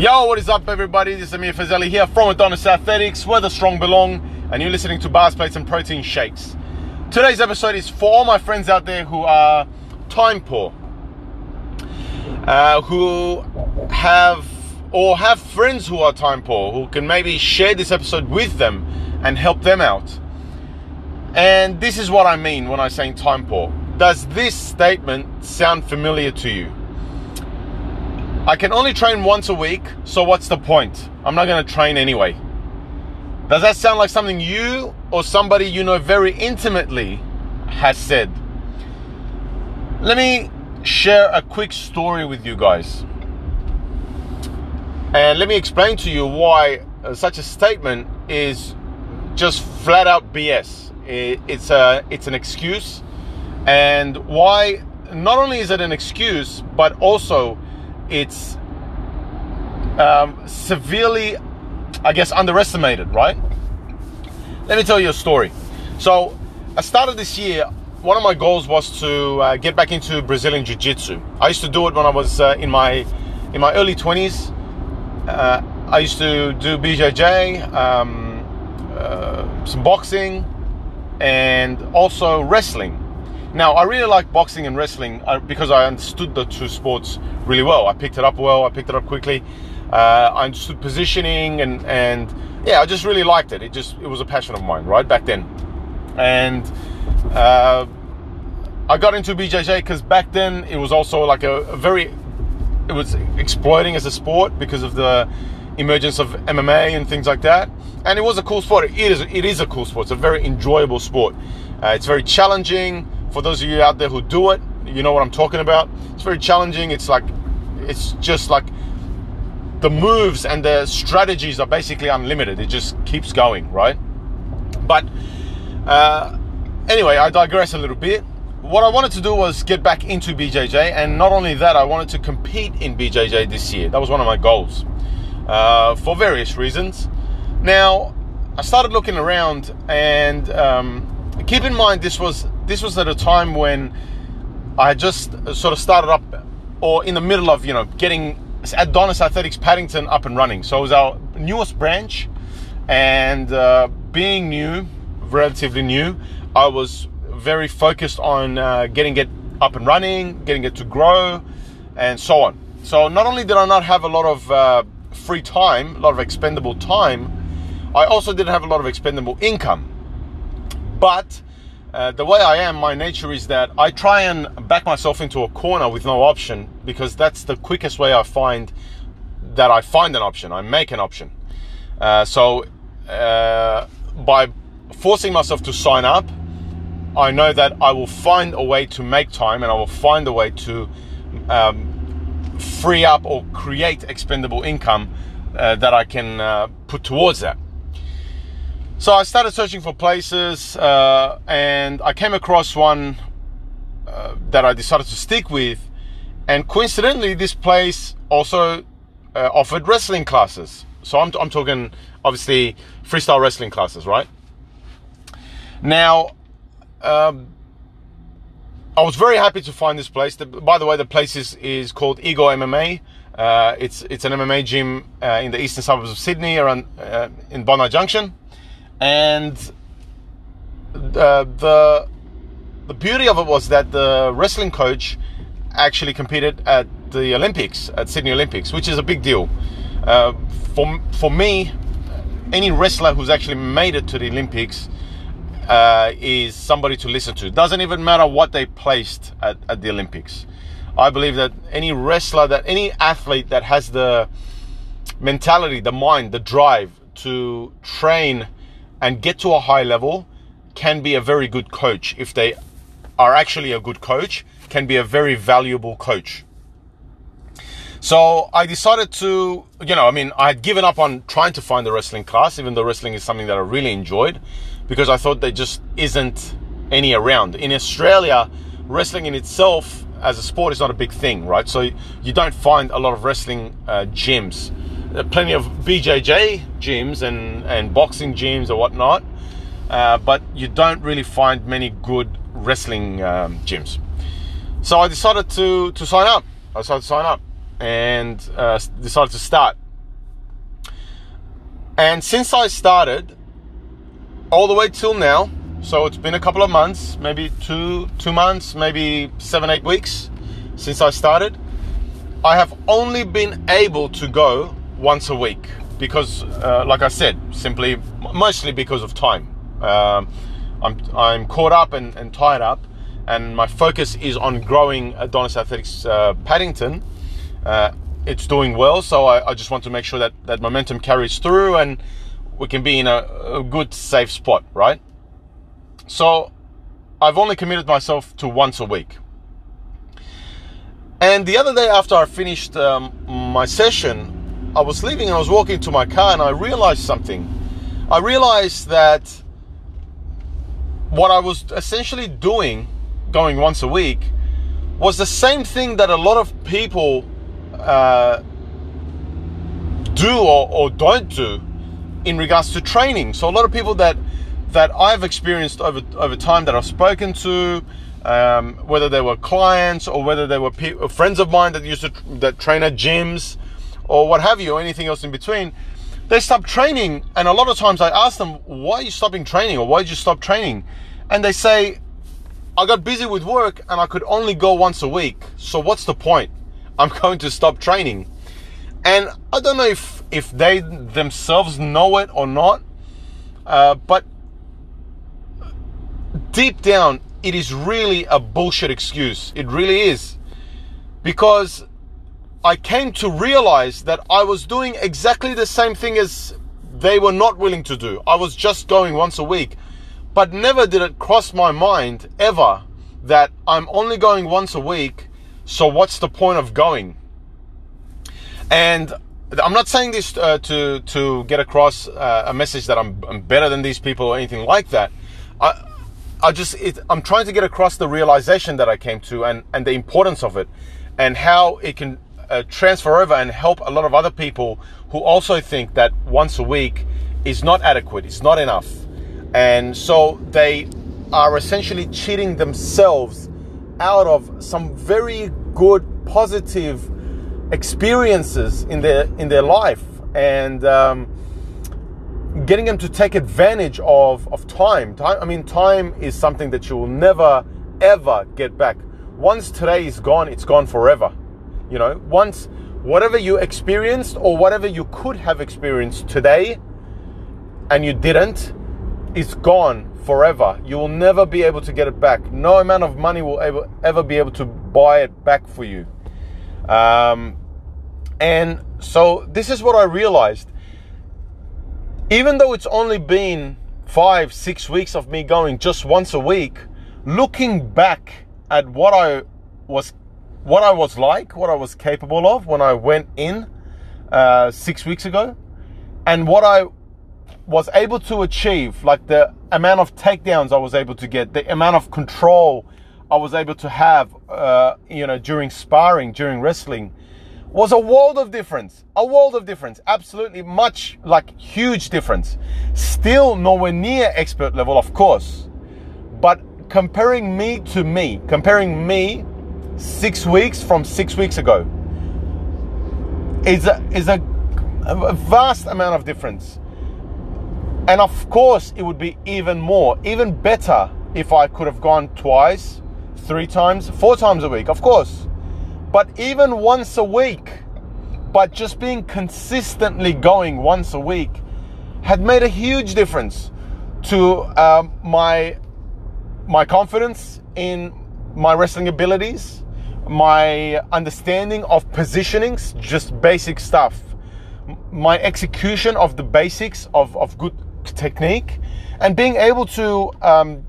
Yo, what is up, everybody? This is Amir Fazeli here from Adonis Athletics, where the strong belong, and you're listening to Bars, Plates, and Protein Shakes. Today's episode is for all my friends out there who are time poor, uh, who have or have friends who are time poor, who can maybe share this episode with them and help them out. And this is what I mean when I say time poor. Does this statement sound familiar to you? I can only train once a week, so what's the point? I'm not going to train anyway. Does that sound like something you or somebody you know very intimately has said? Let me share a quick story with you guys. And let me explain to you why uh, such a statement is just flat out BS. It's a it's an excuse, and why not only is it an excuse, but also it's um, severely, I guess, underestimated. Right? Let me tell you a story. So, I started this year. One of my goals was to uh, get back into Brazilian Jiu-Jitsu. I used to do it when I was uh, in my in my early 20s. Uh, I used to do BJJ. Um, uh, some boxing, and also wrestling. Now, I really like boxing and wrestling uh, because I understood the two sports really well. I picked it up well. I picked it up quickly. Uh, I understood positioning and and yeah, I just really liked it. It just it was a passion of mine right back then, and uh, I got into BJJ because back then it was also like a, a very it was exploding as a sport because of the emergence of MMA and things like that. And it was a cool sport. It is, it is a cool sport. It's a very enjoyable sport. Uh, it's very challenging. For those of you out there who do it, you know what I'm talking about. It's very challenging. It's like, it's just like the moves and the strategies are basically unlimited. It just keeps going, right? But uh, anyway, I digress a little bit. What I wanted to do was get back into BJJ, and not only that, I wanted to compete in BJJ this year. That was one of my goals uh, for various reasons. Now, I started looking around, and um, keep in mind this was this was at a time when I just sort of started up, or in the middle of you know getting Adonis Athletics Paddington up and running. So it was our newest branch, and uh, being new, relatively new, I was very focused on uh, getting it up and running, getting it to grow, and so on. So not only did I not have a lot of uh, free time, a lot of expendable time, I also didn't have a lot of expendable income. But uh, the way I am, my nature is that I try and back myself into a corner with no option because that's the quickest way I find that I find an option. I make an option. Uh, so uh, by forcing myself to sign up, I know that I will find a way to make time and I will find a way to um, free up or create expendable income uh, that I can uh, put towards that. So I started searching for places uh, and I came across one uh, that I decided to stick with. And coincidentally, this place also uh, offered wrestling classes. So I'm, I'm talking obviously freestyle wrestling classes, right? Now, um, I was very happy to find this place. By the way, the place is, is called Ego MMA. Uh, it's it's an MMA gym uh, in the eastern suburbs of Sydney, around uh, in Bondi Junction, and uh, the the beauty of it was that the wrestling coach actually competed at the Olympics at Sydney Olympics, which is a big deal. Uh, for for me, any wrestler who's actually made it to the Olympics uh, is somebody to listen to. Doesn't even matter what they placed at, at the Olympics. I believe that any wrestler, that any athlete that has the mentality, the mind, the drive to train and get to a high level can be a very good coach. If they are actually a good coach, can be a very valuable coach. So I decided to, you know, I mean, I had given up on trying to find a wrestling class, even though wrestling is something that I really enjoyed because I thought there just isn't any around. In Australia, wrestling in itself as a sport is not a big thing, right? So you don't find a lot of wrestling uh, gyms. There plenty of BJJ gyms and, and boxing gyms or whatnot, uh, but you don't really find many good wrestling um, gyms. So I decided to, to sign up. I decided to sign up and uh, decided to start And since I started, all the way till now, so it's been a couple of months, maybe two two months, maybe seven eight weeks since I started. I have only been able to go once a week because, uh, like I said, simply mostly because of time. Um, I'm I'm caught up and, and tied up, and my focus is on growing Adonis Athletics uh, Paddington. Uh, it's doing well, so I, I, just want to make sure that that momentum carries through and we can be in a, a good, safe spot, right? So I've only committed myself to once a week. And the other day, after I finished um, my session, I was leaving and I was walking to my car and I realized something. I realized that what I was essentially doing, going once a week, was the same thing that a lot of people uh, do or, or don't do in regards to training. So a lot of people that that I've experienced over over time that I've spoken to, um, whether they were clients or whether they were pe- friends of mine that used to that train at gyms or what have you, or anything else in between, they stop training. And a lot of times I ask them, "Why are you stopping training?" or "Why did you stop training?" And they say, "I got busy with work and I could only go once a week. So what's the point?" I'm going to stop training. And I don't know if, if they themselves know it or not, uh, but deep down, it is really a bullshit excuse. It really is. Because I came to realize that I was doing exactly the same thing as they were not willing to do. I was just going once a week. But never did it cross my mind ever that I'm only going once a week so what's the point of going? And I'm not saying this uh, to to get across uh, a message that I'm, I'm, better than these people or anything like that. I I just it, I'm trying to get across the realization that I came to and and the importance of it, and how it can uh, transfer over and help a lot of other people who also think that once a week is not adequate, it's not enough, and so they are essentially cheating themselves out of some very good, positive experiences in their in their life, and um, getting them to take advantage of of time. Time. I mean, time is something that you will never ever get back. Once today is gone, it's gone forever. You know, once whatever you experienced or whatever you could have experienced today and you didn't, is gone forever. You will never be able to get it back. No amount of money will ever, ever be able to buy it back for you. Um, and so this is what I realized. Even though it's only been five, six weeks of me going just once a week, looking back at what I was, what I was like, what I was capable of when I went in uh, six weeks ago, and what I was able to achieve, like the amount of takedowns I was able to get, the amount of control I was able to have, uh, you know, during sparring, during wrestling, was a world of difference. A world of difference. Absolutely much, like huge difference. Still nowhere near expert level, of course. But comparing me to me, comparing me six weeks from six weeks ago, is a, is a, a vast amount of difference. And of course, it would be even more, even better if I could have gone twice, three times, four times a week, of course. But even once a week, but just being consistently going once a week had made a huge difference to um, my my confidence in my wrestling abilities, my understanding of positionings, just basic stuff, my execution of the basics of, of good technique and being able to um,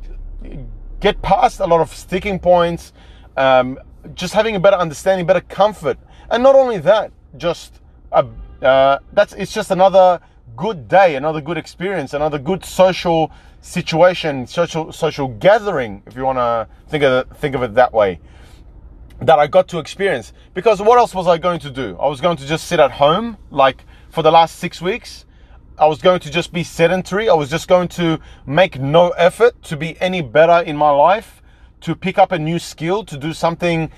get past a lot of sticking points, um, just having a better understanding, better comfort, and not only that, just a, uh, that's it's just another good day, another good experience, another good social situation, social social gathering, if you want to think of think of it that way. That I got to experience because what else was I going to do? I was going to just sit at home like for the last six weeks I was going to just be sedentary. I was just going to make no effort to be any better in my life, to pick up a new skill, to do something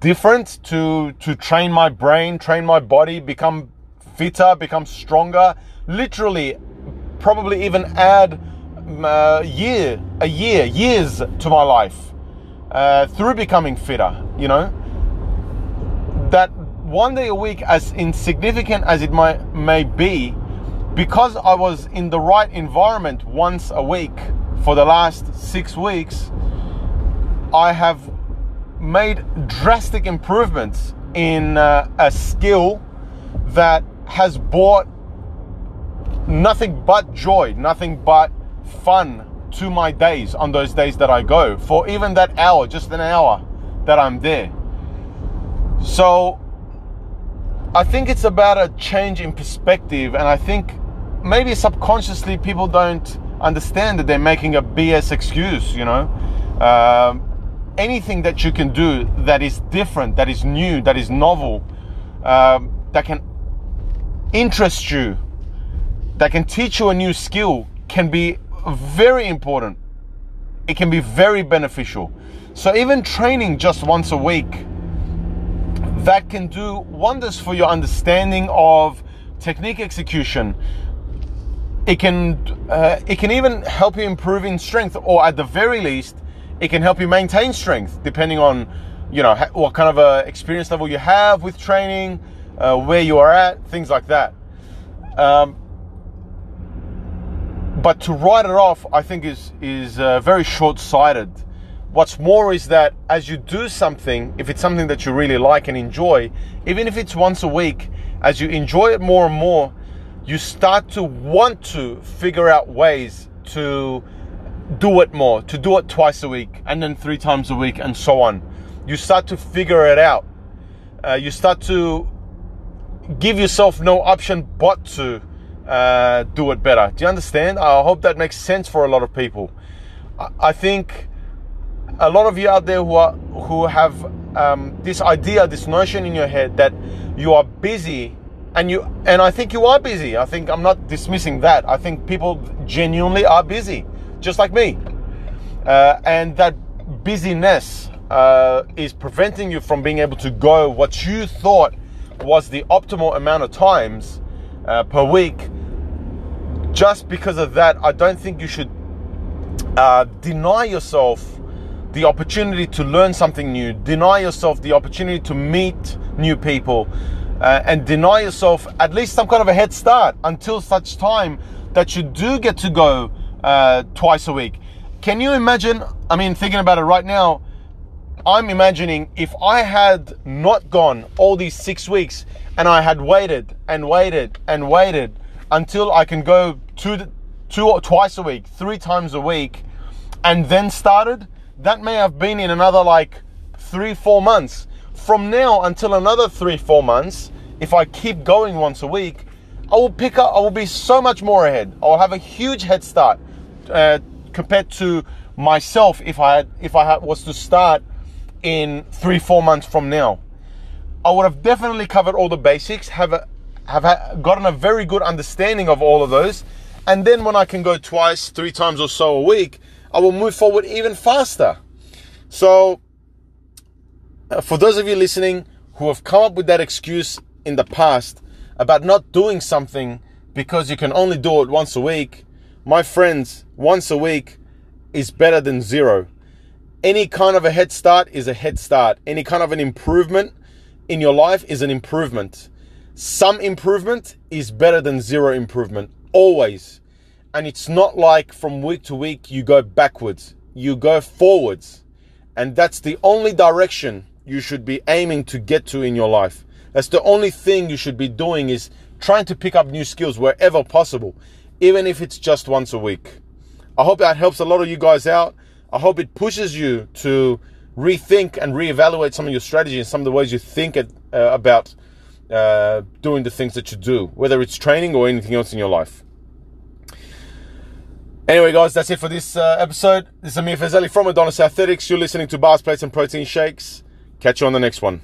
different, to, to train my brain, train my body, become fitter, become stronger, literally probably even add a uh, year, a year, years to my life uh, through becoming fitter. You know, that one day a week, as insignificant as it might may be, because I was in the right environment once a week for the last six weeks, I have made drastic improvements in uh, a skill that has brought nothing but joy, nothing but fun to my days on those days that I go for even that hour, just an hour that I'm there. So I think it's about a change in perspective, and I think maybe subconsciously people don't understand that they're making a BS excuse, you know. Um, anything that you can do that is different, that is new, that is novel, um, that can interest you, that can teach you a new skill can be very important. It can be very beneficial. So even training just once a week, that can do wonders for your understanding of technique execution. It can uh, it can even help you improve in strength, or at the very least, it can help you maintain strength, depending on you know what kind of a experience level you have with training, uh, where you are at, things like that. Um, but to write it off, I think is is uh, very short-sighted. What's more is that as you do something, if it's something that you really like and enjoy, even if it's once a week, as you enjoy it more and more, you start to want to figure out ways to do it more, to do it twice a week, and then three times a week, and so on. You start to figure it out. Uh, you start to give yourself no option but to uh, do it better. Do you understand? I hope that makes sense for a lot of people. I think a lot of you out there who are who have um, this idea, this notion in your head that you are busy, and you and I think you are busy. I think I'm not dismissing that. I think people genuinely are busy, just like me, uh, and that busyness uh, is preventing you from being able to go what you thought was the optimal amount of times uh, per week just because of that, I don't think you should uh, deny yourself the opportunity to learn something new, deny yourself the opportunity to meet new people, uh, and deny yourself at least some kind of a head start until such time that you do get to go uh, twice a week. Can you imagine? I mean, thinking about it right now, I'm imagining if I had not gone all these six weeks and I had waited and waited and waited until I can go two, two or twice a week, three times a week, and then started, that may have been in another like three, four months. From now until another three, four months, if I keep going once a week, I will pick up, I will be so much more ahead. I will have a huge head start uh, compared to myself if I had, if I had, was to start in three, four months from now. I would have definitely covered all the basics, have a, have gotten a very good understanding of all of those. And then when I can go twice, three times or so a week, I will move forward even faster. So, uh, for those of you listening who have come up with that excuse in the past about not doing something because you can only do it once a week, my friends, once a week is better than zero. Any kind of a head start is a head start. Any kind of an improvement in your life is an improvement. Some improvement is better than zero improvement, always. And it's not like from week to week you go backwards, you go forwards. And that's the only direction you should be aiming to get to in your life. That's the only thing you should be doing is trying to pick up new skills wherever possible, even if it's just once a week. I hope that helps a lot of you guys out. I hope it pushes you to rethink and reevaluate some of your strategy and some of the ways you think uh, about uh, doing the things that you do, whether it's training or anything else in your life. Anyway, guys, that's it for this uh, episode. This is Amir Fazeli from Adonis Athletics. You're listening to Bars, Plates, and Protein Shakes. Catch you on the next one.